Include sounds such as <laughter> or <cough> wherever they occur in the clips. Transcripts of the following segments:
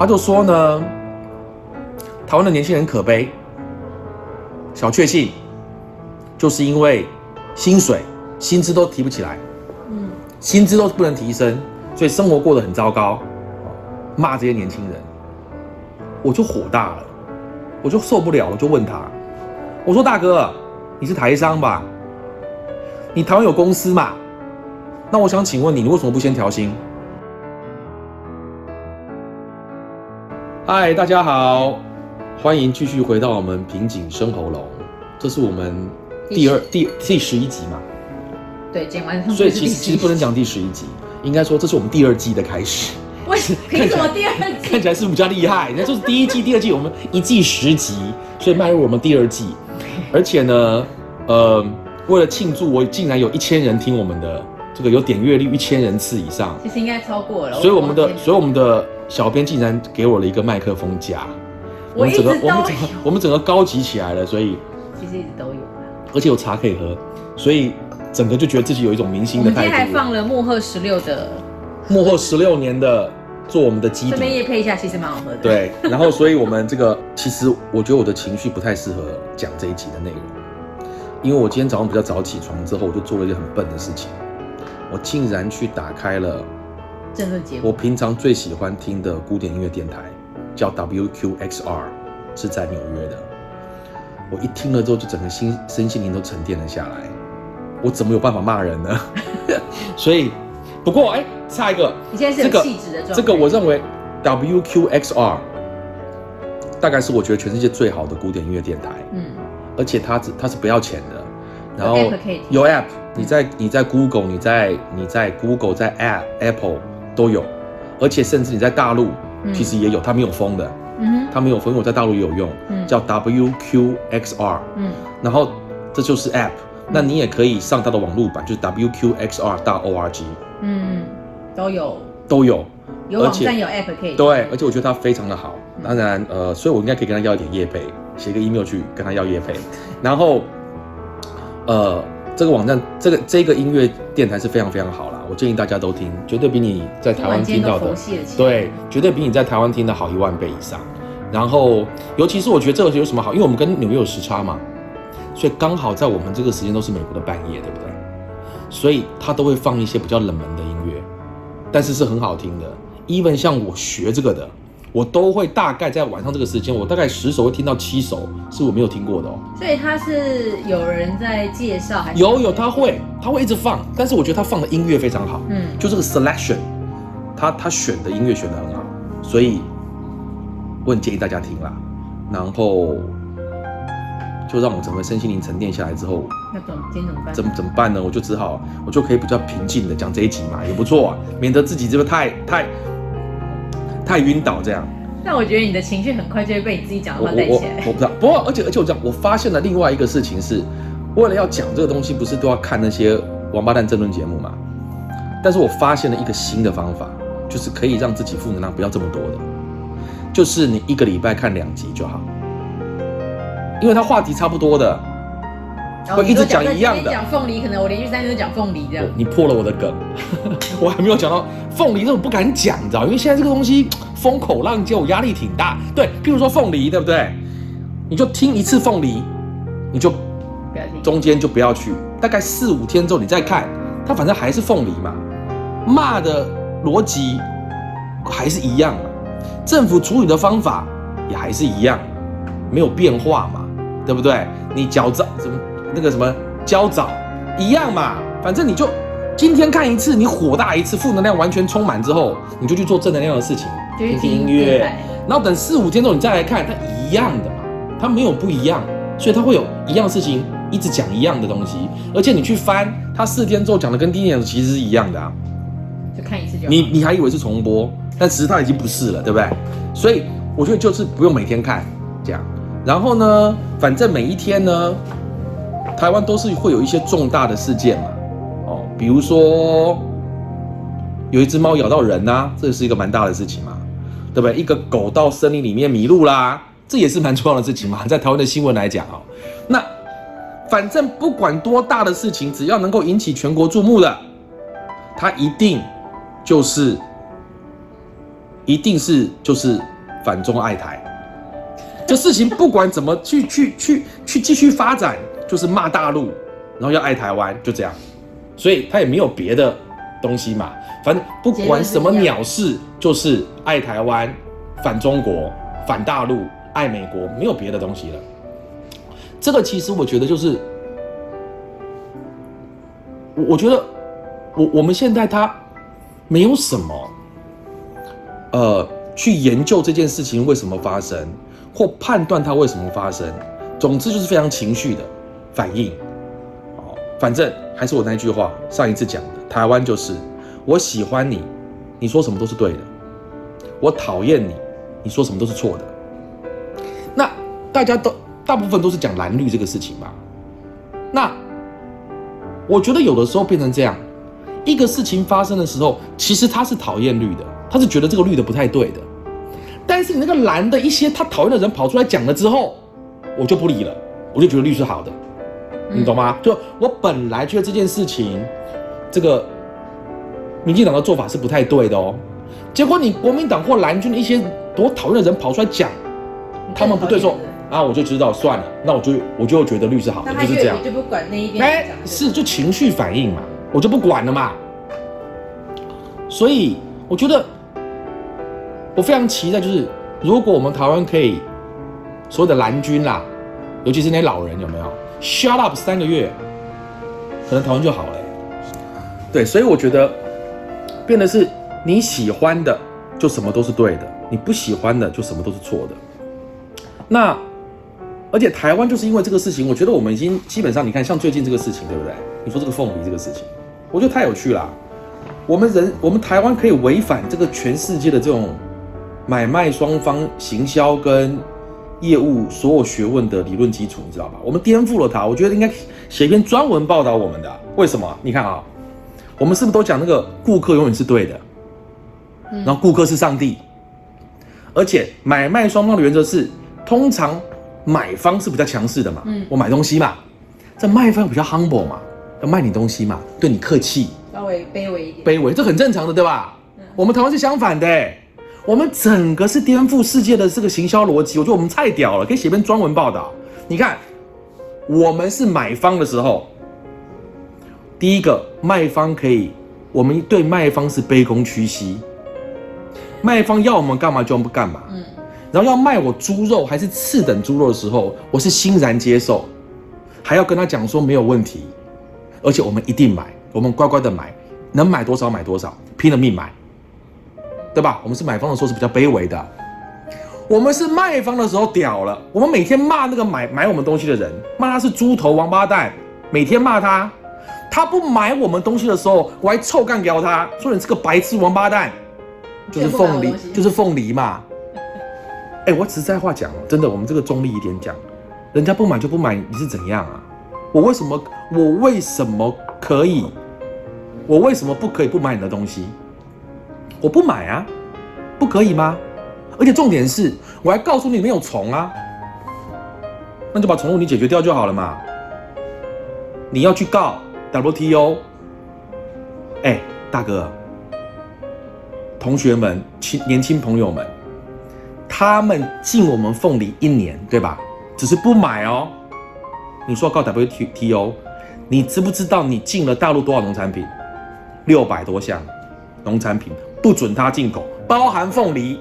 他就说呢，台湾的年轻人可悲，小确幸，就是因为薪水、薪资都提不起来，嗯，薪资都不能提升，所以生活过得很糟糕，骂这些年轻人，我就火大了，我就受不了，我就问他，我说大哥，你是台商吧？你台湾有公司嘛？那我想请问你，你为什么不先调薪？嗨，大家好，欢迎继续回到我们瓶颈生喉咙，这是我们第二第第十一集嘛，对，剪完所以其实其实不能讲第十一集，应该说这是我们第二季的开始。为什 <laughs> 凭什么第二季？看起来是比较厉害，人家就是第一季、第二季，我们一季十集，所以迈入我们第二季。而且呢，呃，为了庆祝我竟然有一千人听我们的这个有点阅率一千人次以上，其实应该超过了。所以我们的所以我们的小编竟然给我了一个麦克风架，我们整个我们整个我们整个高级起来了，所以其实一直都有啦。而且有茶可以喝，所以整个就觉得自己有一种明星的今天还。放了幕后十六的，幕后十六年的做我们的基顺便底，夜配一下，其实蛮好喝的。，对，然后所以我们这个 <laughs> 其实我觉得我的情绪不太适合讲这一集的内容，因为我今天早上比较早起床之后，我就做了一件很笨的事情，我竟然去打开了政论节目我平常最喜欢听的古典音乐电台，叫 WQXR，是在纽约的。我一听了之后，就整个心身心灵都沉淀了下来。我怎么有办法骂人呢？<laughs> 所以，不过哎，下一个你现在是这个有气质的状态。这个我认为 WQXR 大概是我觉得全世界最好的古典音乐电台，嗯，而且它只它是不要钱的，然后有 App，你在你在 Google，你在你在 Google 在 App Apple 都有，而且甚至你在大陆嗯。其实也有，它没有封的，嗯哼，它没有封，我在大陆也有用，嗯。叫 WQXR，嗯。然后这就是 App，那你也可以上它的网络版，就是 WQXR 大 org 嗯，都有。都有，有网站有 app 可以。对，而且我觉得它非常的好。当然，呃，所以我应该可以跟他要一点业配，写个 email 去跟他要业配。<laughs> 然后，呃，这个网站，这个这个音乐电台是非常非常好啦，我建议大家都听，绝对比你在台湾听到的。对，绝对比你在台湾听的好一万倍以上。然后，尤其是我觉得这个有什么好，因为我们跟纽约有时差嘛，所以刚好在我们这个时间都是美国的半夜，对不对？所以他都会放一些比较冷门的音乐，但是是很好听的。even 像我学这个的，我都会大概在晚上这个时间，我大概十首会听到七首是我没有听过的哦。所以他是有人在介绍还是？有有，他会他会一直放，但是我觉得他放的音乐非常好，嗯，就这个 selection，他他选的音乐选的很好，所以我很建议大家听啦。然后就让我整个身心灵沉淀下来之后，那怎么今天怎么办？怎么怎么办呢？我就只好我就可以比较平静的讲这一集嘛，也不错、啊，免得自己这个太太太晕倒这样。但我觉得你的情绪很快就会被你自己讲的话带起来。我不知道，不过而且而且我讲，我发现了另外一个事情是，为了要讲这个东西，不是都要看那些王八蛋争论节目嘛？但是我发现了一个新的方法，就是可以让自己负能量不要这么多的，就是你一个礼拜看两集就好，因为它话题差不多的，会一直讲一样的讲凤梨，可能我连续三天都讲凤梨这样。你破了我的梗，<laughs> 我还没有讲到凤梨，这种不敢讲，你知道，因为现在这个东西风口浪尖，我压力挺大。对，譬如说凤梨，对不对？你就听一次凤梨，你就不要听。中间就不要去，大概四五天之后你再看，它反正还是凤梨嘛，骂的逻辑还是一样嘛，政府处理的方法也还是一样，没有变化嘛，对不对？你焦躁什么那个什么焦躁一样嘛，反正你就今天看一次，你火大一次，负能量完全充满之后，你就去做正能量的事情，听听音乐，然后等四五天之后你再来看，它一样的嘛，它没有不一样，所以它会有一样的事情一直讲一样的东西，而且你去翻，它四天之后讲的跟第一天其实是一样的啊，就看一次就好。你你还以为是重播，但其实它已经不是了，对不对？所以我觉得就是不用每天看这样，然后呢，反正每一天呢，台湾都是会有一些重大的事件嘛，哦，比如说有一只猫咬到人呐、这是一个蛮大的事情嘛，对不对？一个狗到森林里面迷路啦，这也是蛮重要的事情嘛，<laughs> 在台湾的新闻来讲哦，那反正不管多大的事情，只要能够引起全国注目的，它一定就是一定是就是反中爱台。这事情不管怎么去去去去继续发展，就是骂大陆，然后要爱台湾，就这样。所以他也没有别的东西嘛，反正不管什么鸟事，就是爱台湾、反中国、反大陆、爱美国，没有别的东西了。这个其实我觉得就是，我我觉得我我们现在他没有什么，呃，去研究这件事情为什么发生，或判断它为什么发生。总之就是非常情绪的反应。哦，反正还是我那句话，上一次讲的，台湾就是我喜欢你，你说什么都是对的；我讨厌你，你说什么都是错的。那大家都。大部分都是讲蓝绿这个事情嘛，那我觉得有的时候变成这样，一个事情发生的时候，其实他是讨厌绿的，他是觉得这个绿的不太对的，但是你那个蓝的一些他讨厌的人跑出来讲了之后，我就不理了，我就觉得绿是好的，你懂吗？就我本来觉得这件事情，这个民进党的做法是不太对的哦，结果你国民党或蓝军的一些多讨厌的人跑出来讲，他们不对说。啊，我就知道算了，那我就我就觉得律师好，就是这样，就不管那一边。哎，是就情绪反应嘛，我就不管了嘛。所以我觉得我非常期待，就是如果我们台湾可以所有的蓝军啦，尤其是那些老人有没有 shut up 三个月，可能台湾就好了。对，所以我觉得变得是你喜欢的就什么都是对的，你不喜欢的就什么都是错的。那。而且台湾就是因为这个事情，我觉得我们已经基本上，你看像最近这个事情，对不对？你说这个凤梨这个事情，我觉得太有趣了。我们人，我们台湾可以违反这个全世界的这种买卖双方行销跟业务所有学问的理论基础，你知道吧？我们颠覆了它。我觉得应该写一篇专文报道我们的。为什么？你看啊，我们是不是都讲那个顾客永远是对的？然后顾客是上帝，而且买卖双方的原则是通常。买方是比较强势的嘛，嗯，我买东西嘛，这卖方比较 humble 嘛，要卖你东西嘛，对你客气，稍微卑微一点，卑微，这很正常的，对吧？我们台湾是相反的，我们整个是颠覆世界的这个行销逻辑，我觉得我们太屌了，可以写篇专文报道。你看，我们是买方的时候，第一个卖方可以，我们对卖方是卑躬屈膝，卖方要我们干嘛就不干嘛，嗯。然后要卖我猪肉还是次等猪肉的时候，我是欣然接受，还要跟他讲说没有问题，而且我们一定买，我们乖乖的买，能买多少买多少，拼了命买，对吧？我们是买方的时候是比较卑微的，我们是卖方的时候屌了，我们每天骂那个买买我们东西的人，骂他是猪头王八蛋，每天骂他，他不买我们东西的时候，我还臭干掉他，说你是个白痴王八蛋，就是凤梨，就是凤梨嘛。<laughs> 哎，我实在话讲，真的，我们这个中立一点讲，人家不买就不买，你是怎样啊？我为什么我为什么可以？我为什么不可以不买你的东西？我不买啊，不可以吗？而且重点是，我还告诉你没有虫啊，那就把宠物你解决掉就好了嘛。你要去告 WTO？哎，大哥，同学们，亲年轻朋友们。他们进我们凤梨一年，对吧？只是不买哦。你说告 WTO，你知不知道你进了大陆多少农产品？六百多项农产品不准他进口，包含凤梨，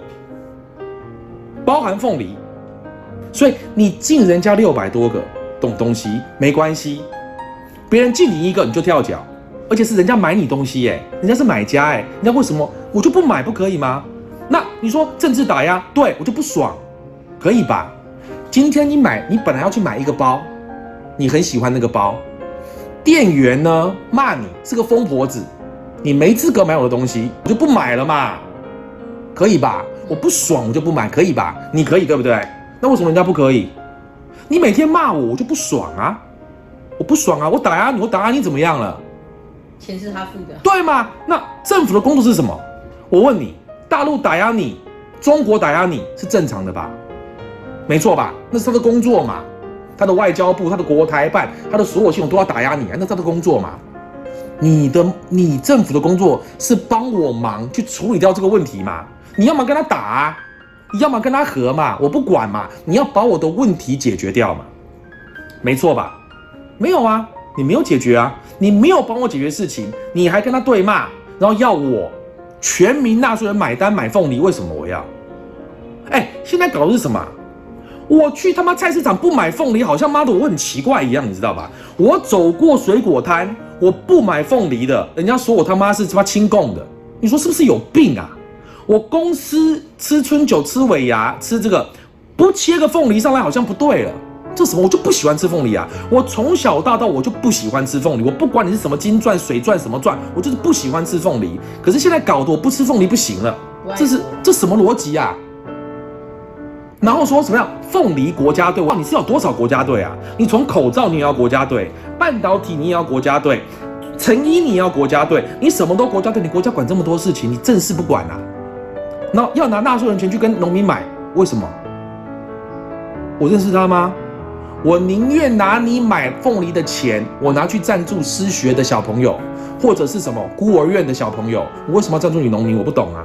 包含凤梨。所以你进人家六百多个东东西没关系，别人进你一个你就跳脚，而且是人家买你东西耶，人家是买家哎，人家为什么？我就不买不可以吗？那你说政治打压，对我就不爽，可以吧？今天你买，你本来要去买一个包，你很喜欢那个包，店员呢骂你是个疯婆子，你没资格买我的东西，我就不买了嘛，可以吧？我不爽我就不买，可以吧？你可以对不对？那为什么人家不可以？你每天骂我，我就不爽啊，我不爽啊，我打压你，我打压你怎么样了？钱是他付的，对吗？那政府的工作是什么？我问你。大陆打压你，中国打压你是正常的吧？没错吧？那是他的工作嘛，他的外交部、他的国台办、他的所有系统都要打压你啊，那他的工作嘛。你的你政府的工作是帮我忙去处理掉这个问题嘛？你要么跟他打，你要么跟他和嘛，我不管嘛，你要把我的问题解决掉嘛，没错吧？没有啊，你没有解决啊，你没有帮我解决事情，你还跟他对骂，然后要我全民纳税人买单买凤梨，为什么我要？哎，现在搞的是什么？我去他妈菜市场不买凤梨，好像妈的我很奇怪一样，你知道吧？我走过水果摊，我不买凤梨的，人家说我他妈是他妈亲共的，你说是不是有病啊？我公司吃春酒吃尾牙吃这个，不切个凤梨上来好像不对了，这什么？我就不喜欢吃凤梨啊！我从小到大我就不喜欢吃凤梨，我不管你是什么金钻水钻什么钻，我就是不喜欢吃凤梨。可是现在搞得我不吃凤梨不行了，这是这什么逻辑啊？然后说什么样凤梨国家队？哇，你是要多少国家队啊？你从口罩你也要国家队，半导体你也要国家队，成衣你也要国家队，你什么都国家队，你国家管这么多事情，你正事不管啊？那要拿纳税人钱去跟农民买，为什么？我认识他吗？我宁愿拿你买凤梨的钱，我拿去赞助失学的小朋友，或者是什么孤儿院的小朋友，我为什么要赞助你农民？我不懂啊。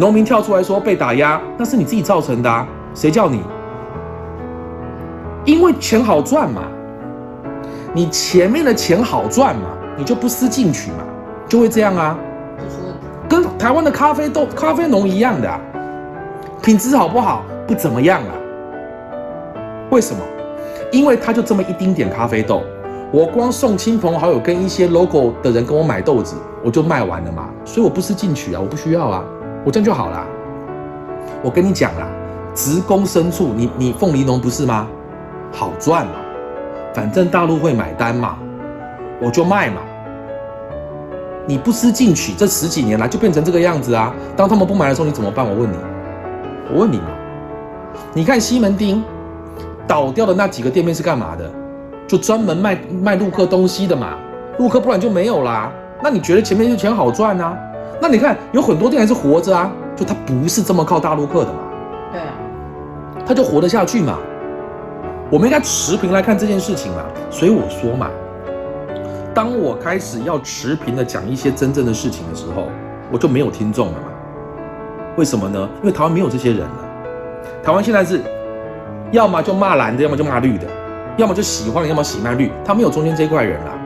农民跳出来说被打压，那是你自己造成的啊，谁叫你？因为钱好赚嘛，你前面的钱好赚嘛，你就不思进取嘛，就会这样啊。跟台湾的咖啡豆、咖啡农一样的，品质好不好？不怎么样啊。为什么？因为他就这么一丁点咖啡豆，我光送亲朋好友跟一些 logo 的人跟我买豆子，我就卖完了嘛。所以我不思进取啊，我不需要啊。我这样就好了。我跟你讲啦，职工牲畜，你你凤梨农不是吗？好赚嘛，反正大陆会买单嘛，我就卖嘛。你不思进取，这十几年来就变成这个样子啊。当他们不买的时候，你怎么办？我问你，我问你嘛。你看西门町倒掉的那几个店面是干嘛的？就专门卖卖陆客东西的嘛。陆客不然就没有啦。那你觉得前面就钱好赚啊？那你看，有很多店还是活着啊，就他不是这么靠大陆客的嘛，对啊，他就活得下去嘛。我们应该持平来看这件事情嘛。所以我说嘛，当我开始要持平的讲一些真正的事情的时候，我就没有听众了嘛。为什么呢？因为台湾没有这些人了。台湾现在是要么就骂蓝的，要么就骂绿的，要么就喜欢，要么喜骂绿，他没有中间这块人了。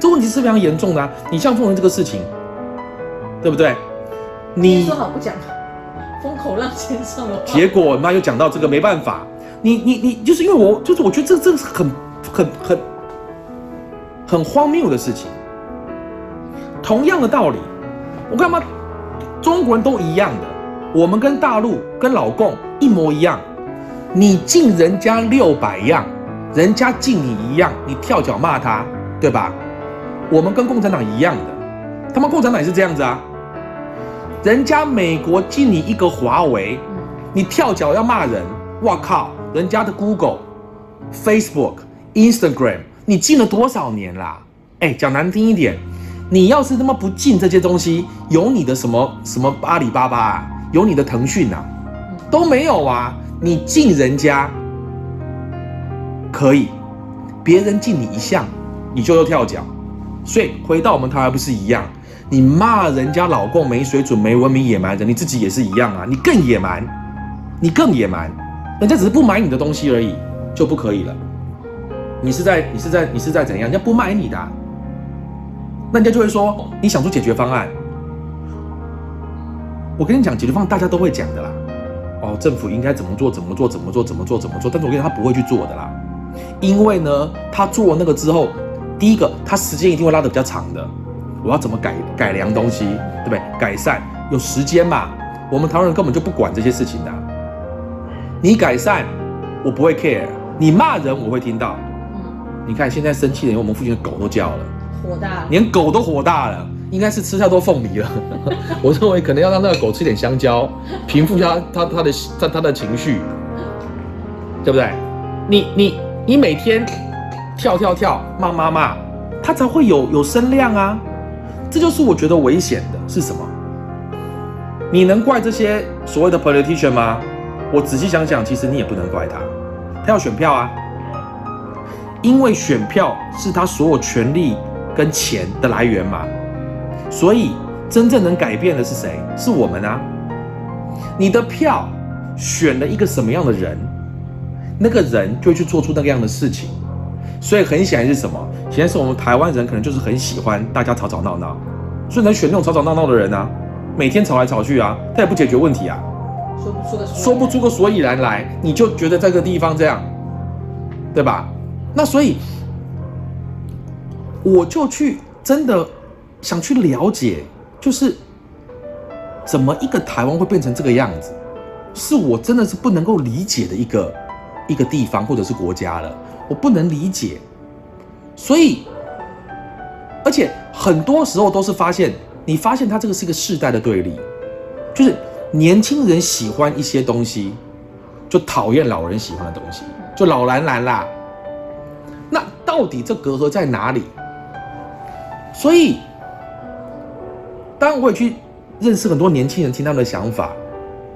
这问题是非常严重的啊。你像凤梨这个事情。对不对？你说好不讲，风口浪尖上了。结果妈又讲到这个，没办法。你你你，就是因为我，就是我觉得这这是很很很很荒谬的事情。同样的道理，我干嘛？中国人都一样的，我们跟大陆跟老共一模一样。你敬人家六百样，人家敬你一样，你跳脚骂他，对吧？我们跟共产党一样的。他们共产党也是这样子啊，人家美国进你一个华为，你跳脚要骂人，我靠，人家的 Google、Facebook、Instagram，你进了多少年啦？哎，讲难听一点，你要是他妈不进这些东西，有你的什么什么阿里巴巴啊，有你的腾讯啊，都没有啊。你进人家可以，别人进你一项，你就要跳脚。所以回到我们台湾不是一样？你骂人家老公没水准、没文明、野蛮人，你自己也是一样啊！你更野蛮，你更野蛮，人家只是不买你的东西而已，就不可以了。你是在你是在你是在怎样？人家不买你的，那人家就会说你想出解决方案。我跟你讲，解决方案大家都会讲的啦。哦，政府应该怎么做？怎么做？怎么做？怎么做？怎么做？但是我跟你讲，他不会去做的啦，因为呢，他做了那个之后，第一个他时间一定会拉得比较长的。我要怎么改改良东西，对不对？改善有时间嘛？我们台湾人根本就不管这些事情的。你改善，我不会 care；你骂人，我会听到。嗯，你看现在生气的，连我们附近的狗都叫了，火大，连狗都火大了，应该是吃太多凤梨了。<laughs> 我认为可能要让那个狗吃点香蕉，平复一下它它的它它的情绪，对不对？你你你每天跳跳跳骂骂骂，它才会有有声量啊。这就是我觉得危险的是什么？你能怪这些所谓的 politician 吗？我仔细想想，其实你也不能怪他，他要选票啊，因为选票是他所有权利跟钱的来源嘛。所以真正能改变的是谁？是我们啊！你的票选了一个什么样的人，那个人就会去做出那个样的事情。所以很显然是什么？显然是我们台湾人可能就是很喜欢大家吵吵闹闹，所以能选那种吵吵闹闹的人啊，每天吵来吵去啊，他也不解决问题啊，说不出个说不出个所以然来，你就觉得这个地方这样，对吧？那所以我就去真的想去了解，就是怎么一个台湾会变成这个样子，是我真的是不能够理解的一个一个地方或者是国家了，我不能理解，所以而且很多时候都是发现，你发现它这个是一个世代的对立，就是年轻人喜欢一些东西，就讨厌老人喜欢的东西，就老蓝蓝啦。那到底这隔阂在哪里？所以，当我也去认识很多年轻人，听他们的想法。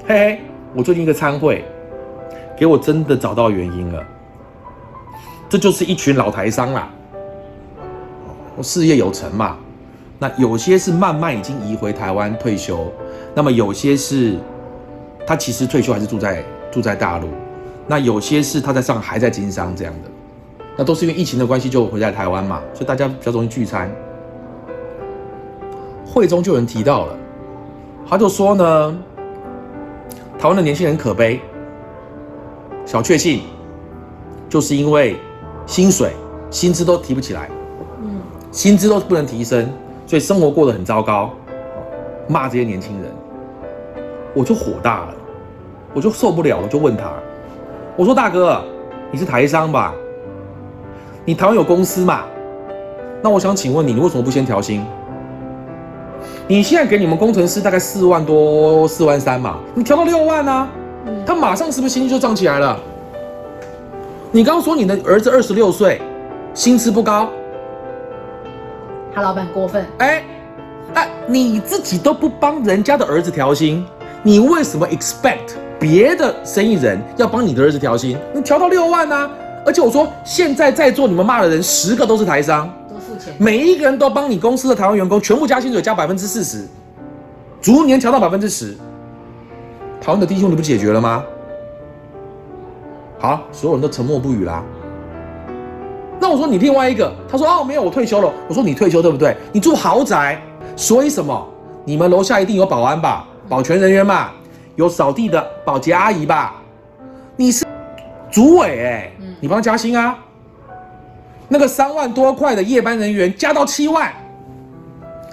嘿嘿，我最近一个参会，给我真的找到原因了。这就是一群老台商啦，事业有成嘛。那有些是慢慢已经移回台湾退休，那么有些是他其实退休还是住在住在大陆，那有些是他在上海还在经商这样的。那都是因为疫情的关系，就回在台湾嘛，所以大家比较容易聚餐。会中就有人提到了，他就说呢，台湾的年轻人可悲，小确幸，就是因为薪水、薪资都提不起来，嗯，薪资都不能提升，所以生活过得很糟糕，骂这些年轻人，我就火大了，我就受不了我，就问他，我说大哥，你是台商吧？你台湾有公司嘛？那我想请问你，你为什么不先调薪？你现在给你们工程师大概四万多、四万三嘛，你调到六万啊，他马上是不是薪资就涨起来了？你刚刚说你的儿子二十六岁，薪资不高，他老板过分，哎，哎，你自己都不帮人家的儿子调薪，你为什么 expect 别的生意人要帮你的儿子调薪？你调到六万啊！而且我说，现在在座你们骂的人，十个都是台商，多付钱，每一个人都帮你公司的台湾员工全部加薪水加百分之四十，逐年调到百分之十，台湾的弟兄你不解决了吗？好，所有人都沉默不语啦。那我说你另外一个，他说哦没有，我退休了。我说你退休对不对？你住豪宅，所以什么？你们楼下一定有保安吧，保全人员嘛，有扫地的保洁阿姨吧？你是主委哎、你帮他加薪啊？那个三万多块的夜班人员加到七万，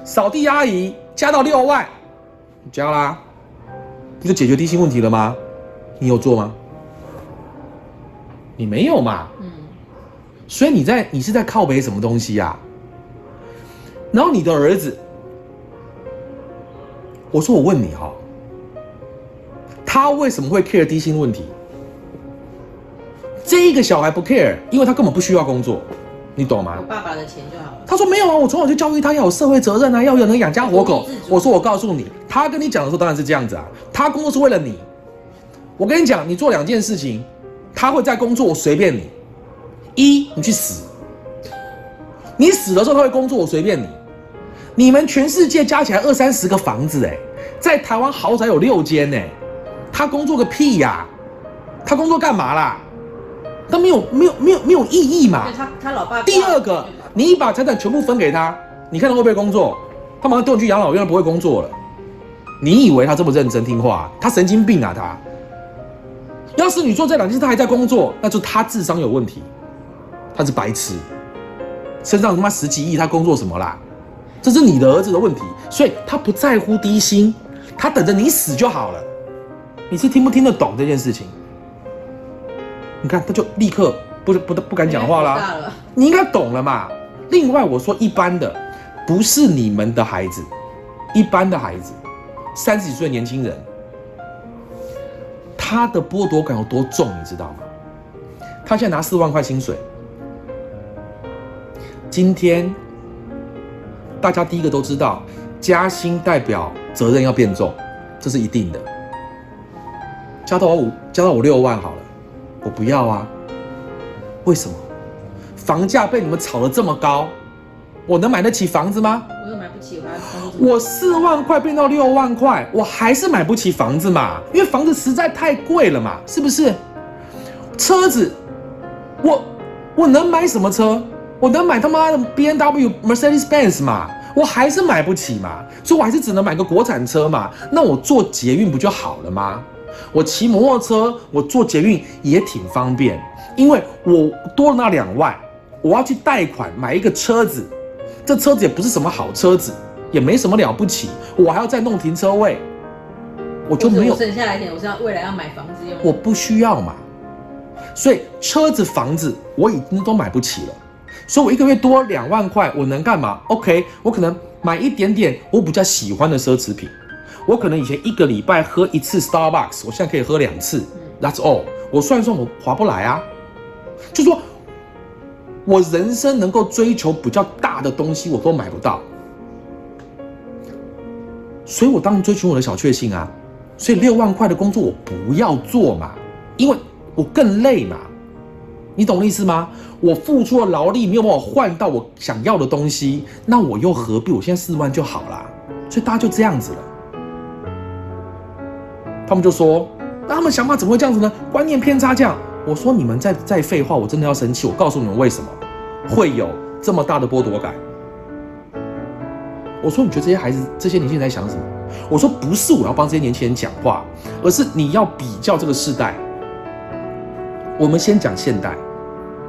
扫地阿姨加到六万，你加啦，不就解决低薪问题了吗？你有做吗？你没有嘛？嗯，所以你在你是在靠北什么东西呀、然后你的儿子，我说我问你哈、他为什么会 care 低薪问题？这一个小孩不 care，因为他根本不需要工作，你懂吗有？爸爸的钱就好了，他说没有啊，我从小就教育他要有社会责任啊，要有能养家活口我说我告诉你，他跟你讲的时候当然是这样子啊，他工作是为了你。我跟你讲，你做两件事情，他会在工作，我随便你。一，你去死。你死的时候他会工作，我随便你。你们全世界加起来二三十个房子，哎，在台湾豪宅有六间，哎，他工作个屁呀、他工作干嘛啦？他没有没有没有没有意义嘛。他他老爸第二个，你把财产全部分给他，你看他会不会工作？他马上丢你去养老院，不会工作了。你以为他这么认真听话？他神经病啊他！要是你做这两件事他还在工作，那就他智商有问题，他是白痴，身上他妈十几亿，他工作什么啦？这是你的儿子的问题，所以他不在乎低薪，他等着你死就好了。你是听不听得懂这件事情？你看他就立刻不不不敢讲话了，你应该懂了嘛。另外，我说一般的，不是你们的孩子，一般的孩子，三十几岁的年轻人，他的剥夺感有多重，你知道吗？他现在拿四万块薪水，今天大家第一个都知道，加薪代表责任要变重，这是一定的。加到我五，加到我六万好了，我不要啊。为什么？房价被你们炒得这么高，我能买得起房子吗？我又买不起，我还要房子怎么我四万块变到六万块，我还是买不起房子嘛，因为房子实在太贵了嘛，是不是？车子，我我能买什么车？我能买他妈的 B N W、Mercedes Benz 嘛？我还是买不起嘛，所以我还是只能买个国产车嘛。那我坐捷运不就好了吗？我骑摩托车，我坐捷运也挺方便，因为我多了那两万，我要去贷款买一个车子，这车子也不是什么好车子，也没什么了不起，我还要再弄停车位，我就没有省下来一点，我是要未来要买房子用。我不需要嘛。所以车子、房子我已经都买不起了，所以我一个月多两万块，我能干嘛？OK，我可能买一点点我比较喜欢的奢侈品，我可能以前一个礼拜喝一次 Starbucks，我现在可以喝两次，That's all。我算一算，我划不来啊。就说我人生能够追求比较大的东西，我都买不到，所以我当然追求我的小确幸啊。所以六万块的工作我不要做嘛，因为我更累嘛。你懂我意思吗？我付出了劳力没有办法换到我想要的东西，那我又何必？我现在四万就好啦。所以大家就这样子了。他们就说，那他们想法怎么会这样子呢？观念偏差这样。我说你们再再废话，我真的要生气。我告诉你们为什么会有这么大的剥夺感。我说你觉得这些孩子、这些年轻人在想什么？我说不是我要帮这些年轻人讲话，而是你要比较这个世代。我们先讲现代，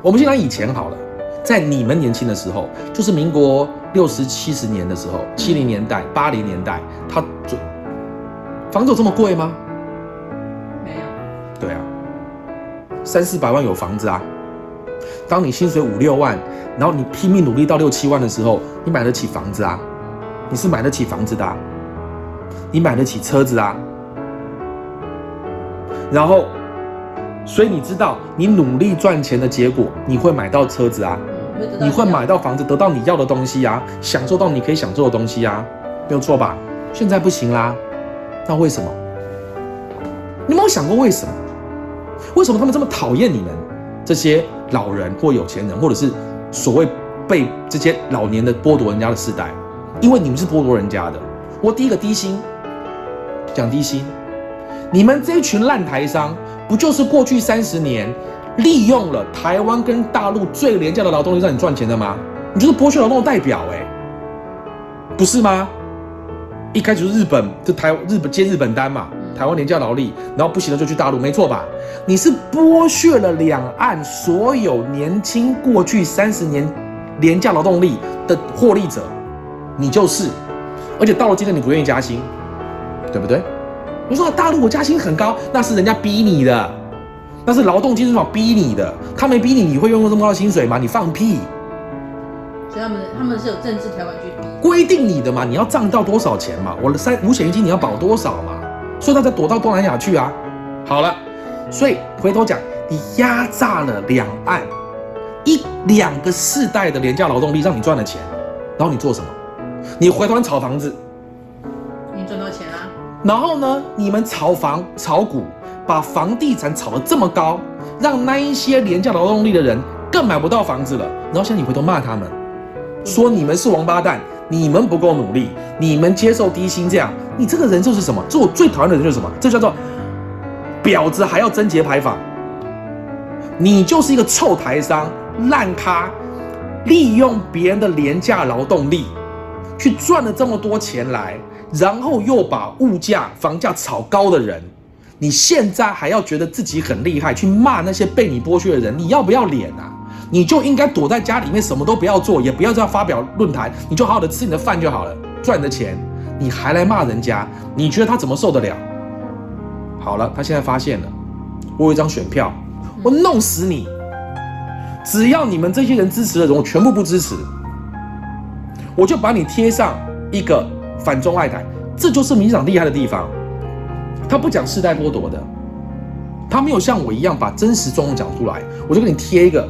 我们先讲以前好了。在你们年轻的时候，就是民国六十七十年的时候，七零年代、八零年代，他准房子有这么贵吗？没有，对啊，三四百万有房子啊。当你薪水五六万，然后你拼命努力到六七万的时候，你买得起房子啊？你是买得起房子的、啊，你买得起车子啊。然后，所以你知道，你努力赚钱的结果，你会买到车子啊，你会买到房子，得到你要的东西啊，享受到你可以享受的东西啊，没有错吧？现在不行啦，那为什么？你有没有想过为什么？为什么他们这么讨厌你们这些老人或有钱人，或者是所谓被这些老年的剥夺人家的世代？因为你们是剥夺人家的。我第一个低薪，讲低薪，你们这一群烂台商，不就是过去三十年利用了台湾跟大陆最廉价的劳动力让你赚钱的吗？你就是剥削劳动的代表、哎，不是吗？一开始是日本，就台日本接日本单嘛，台湾廉价劳力，然后不行了就去大陆，没错吧？你是剥削了两岸所有年轻过去三十年廉价劳动力的获利者，你就是，而且到了今天你不愿意加薪，对不对？你说大陆我加薪很高，那是人家逼你的，那是劳动基准法逼你的，他没逼你，你会拥有这么高的薪水吗？你放屁！所以他们他们是有政治条款去。规定你的嘛，你要涨到多少钱嘛？我的三五险一金你要保多少嘛？所以他才躲到东南亚去啊。好了，所以回头讲，你压榨了两岸一两个世代的廉价劳动力，让你赚了钱，然后你做什么？你回头炒房子，你赚到钱啊、然后呢，你们炒房炒股，把房地产炒得这么高，让那一些廉价劳动力的人更买不到房子了。然后现在你回头骂他们，说你们是王八蛋，你们不够努力，你们接受低薪，这样，你这个人就是什么？这我最讨厌的人就是什么？这叫做婊子还要贞洁牌坊。你就是一个臭台商、烂咖，利用别人的廉价劳动力，去赚了这么多钱来，然后又把物价、房价炒高的人，你现在还要觉得自己很厉害，去骂那些被你剥削的人，你要不要脸啊？你就应该躲在家里面，什么都不要做，也不要这样发表论坛，你就好好的吃你的饭就好了，赚你的钱，你还来骂人家，你觉得他怎么受得了？好了，他现在发现了，我有一张选票，我弄死你！只要你们这些人支持的人，我全部不支持，我就把你贴上一个反中爱台，这就是民进党厉害的地方。他不讲世代剥夺的，他没有像我一样把真实状况讲出来，我就给你贴一个，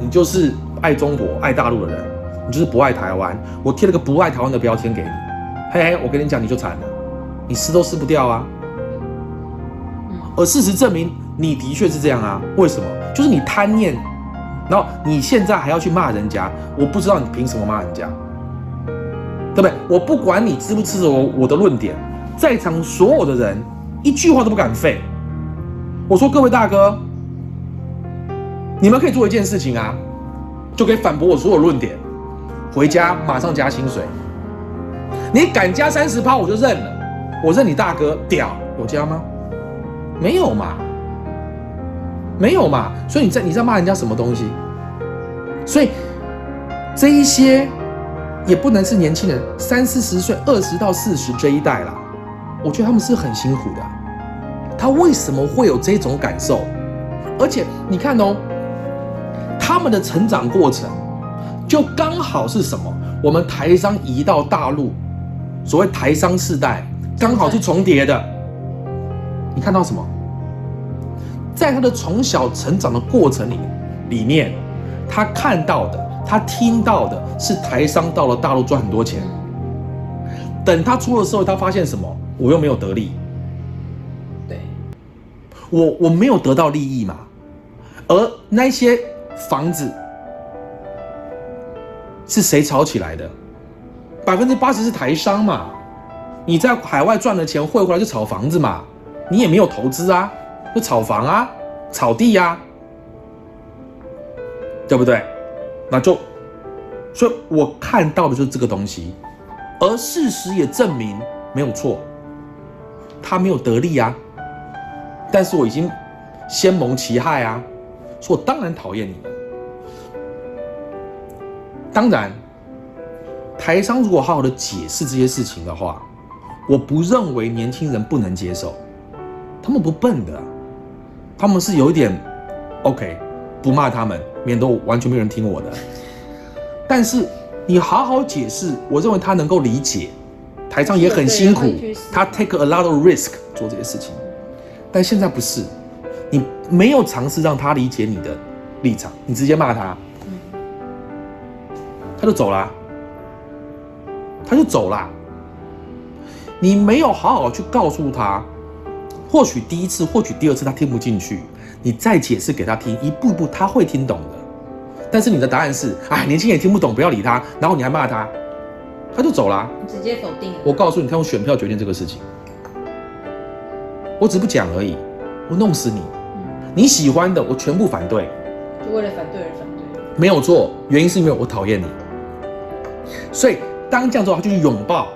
你就是爱中国、爱大陆的人，你就是不爱台湾，我贴了个不爱台湾的标签给你，嘿嘿，我跟你讲，你就惨了，你撕都撕不掉啊。而事实证明，你的确是这样啊。为什么？就是你贪念然后你现在还要去骂人家，我不知道你凭什么骂人家，对不对？我不管你支不支持我我的论点，在场所有的人一句话都不敢废。我说各位大哥，你们可以做一件事情啊，就可以反驳我所有论点，回家马上加薪水。你敢加三十趴，我就认了，我认你大哥屌，有加吗？没有嘛。没有嘛？所以你在你在骂人家什么东西？所以这一些也不能是年轻人，三四十岁、二十到四十这一代啦，我觉得他们是很辛苦的。他为什么会有这种感受？而且你看哦，他们的成长过程就刚好是什么？我们台商移到大陆，所谓台商世代，刚好是重叠的。你看到什么？在他的从小成长的过程里里面，他看到的，他听到的是台商到了大陆赚很多钱。等他出了社会，他发现什么？我又没有得利。对，我我没有得到利益嘛。而那些房子是谁炒起来的？百分之八十是台商嘛。你在海外赚的钱汇回来就炒房子嘛，你也没有投资啊。就炒房啊，炒地呀，对不对？那就，所以我看到的就是这个东西，而事实也证明没有错，他没有得利啊。但是我已经先蒙其害啊，说我当然讨厌你们。当然，台商如果好好的解释这些事情的话，我不认为年轻人不能接受，他们不笨的。他们是有一点，OK，不骂他们，免得完全没有人听我的。但是你好好解释，我认为他能够理解。台商也很辛苦，他 take a lot of risk 做这些事情。但现在不是，你没有尝试让他理解你的立场，你直接骂他，他就走了，他就走了。你没有好好去告诉他。或许第一次，或许第二次他听不进去，你再解释给他听，一步一步他会听懂的。但是你的答案是，哎，年轻人听不懂，不要理他，然后你还骂他，他就走了，直接否定。我告诉你，他用选票决定这个事情，我只不讲而已，我弄死你，你喜欢的我全部反对，就为了反对而反对，没有错，原因是因为我讨厌你，所以当这样做，他就去拥抱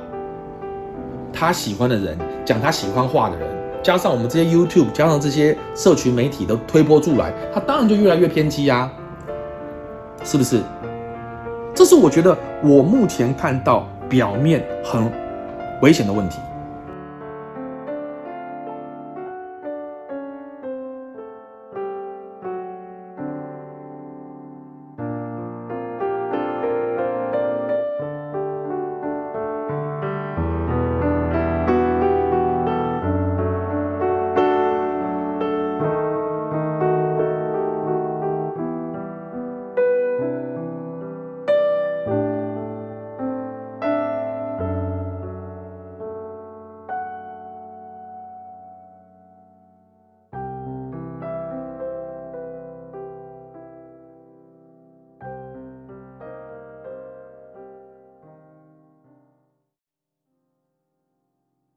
他喜欢的人，讲他喜欢话的人。加上我们这些 YouTube，加上这些社群媒体都推波助澜，他当然就越来越偏激呀，是不是？这是我觉得我目前看到表面很危险的问题。